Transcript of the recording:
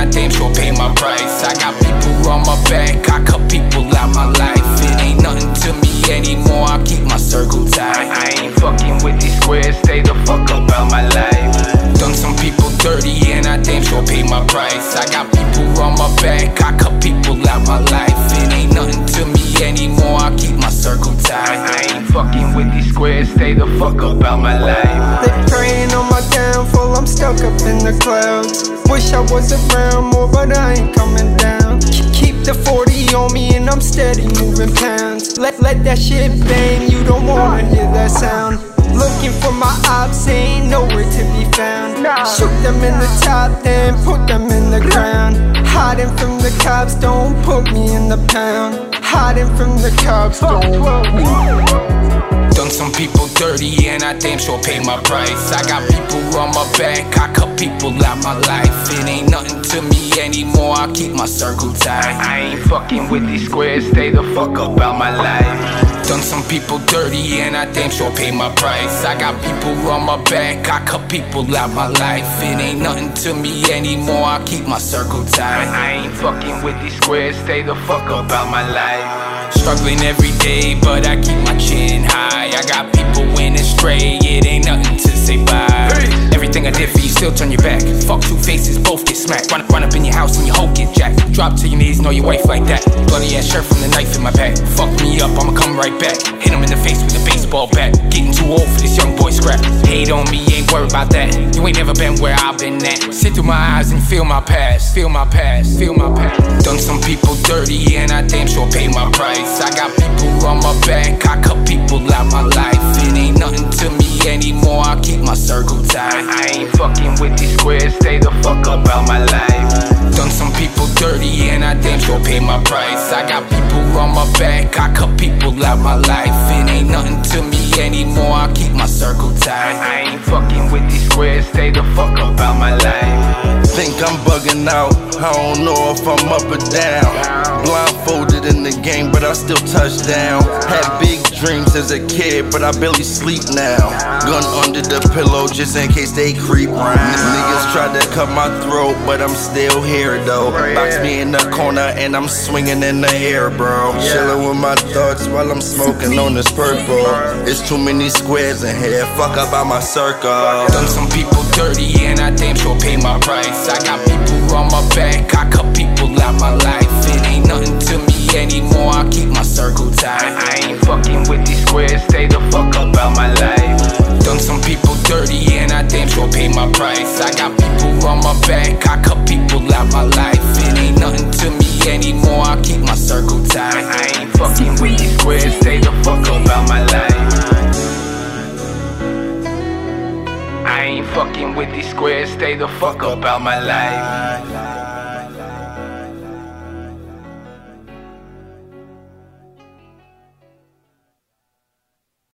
I damn sure pay my price. I got people on my back, I cut people out my life. It ain't nothing to me anymore, I keep my circle tight. I ain't fucking with these squares, stay the fuck up out my life. Done some people dirty and I damn sure pay my price. I got people on my back, I cut people out my life. It ain't nothing to me anymore, I keep my circle tight. I ain't fucking with these squares, stay the fuck up out my life. Stuck up in the clouds. Wish I was around more, but I ain't coming down. Keep the 40 on me and I'm steady moving pounds. Let, let that shit bang, you don't wanna hear that sound. Looking for my ops, ain't nowhere to be found. Shoot them in the top, then put them in the ground. Hiding from the cops, don't put me in the pound. Hiding from the cops, don't put me. Done some people dirty and I damn sure pay my price. I got people on my back, I cut people out my life. It ain't nothing anymore, I keep my circle tight. I ain't fucking with these squares, stay the fuck up out my life. Done some people dirty and I damn sure pay my price. I got people on my back, I cut people out my life. It ain't nothing to me anymore, I keep my circle tight. I ain't fucking with these squares, stay the fuck up out my life. Struggling every day, but I keep my chin high. I got people winning straight, it ain't nothing to say bye. Everything I did for you, still turn your back. Fuck two faces, both get smacked. Run, run up in your house and your hoe get jacked. Drop to your knees, know your wife like that. Bloody ass shirt from the knife in my back. Fuck me up, I'ma come right back. Hit him in the face with a baseball bat. Getting too old for this young boy scrap. Hate on me, ain't worried about that. You ain't never been where I've been at. Sit through my eyes and feel my past. Feel my past, feel my past. Done some people dirty and I damn sure pay my price. I got people on my back, I cut people out my life. I keep my circle tight. I ain't fucking with these squares, stay the fuck up out my life. Done some people dirty and I damn sure pay my price. I got people on my back, I cut people out my life. It ain't nothing to me anymore, I keep my circle tight. I ain't fucking with these squares, stay the fuck up out my life. Think I'm bugging out. I don't know if I'm up or down. Blindfolded in the game, but I still touch down. Had big dreams as a kid, but I barely sleep now. Gun under the pillow just in case they creep round. Niggas tried to cut my throat, but I'm still here though. Box me in the corner and I'm swinging in the air, bro. Chilling with my thoughts while I'm smoking on this purple. It's too many squares in here. Fuck up about my circle. Done some people dirty and I damn sure pay my price. I got people on my back, I cut people out my life. It ain't nothing to me anymore, I keep my circle tight. I ain't fucking with these squares, stay the fuck up out my life. Done some people dirty and I damn sure pay my price. I got people on my back, I cut people out my life. It ain't nothing to me anymore, I keep my circle tight. I ain't fucking with these squares, stay the fuck up out my life. Ain't fucking with these squares, stay the fuck up out my life.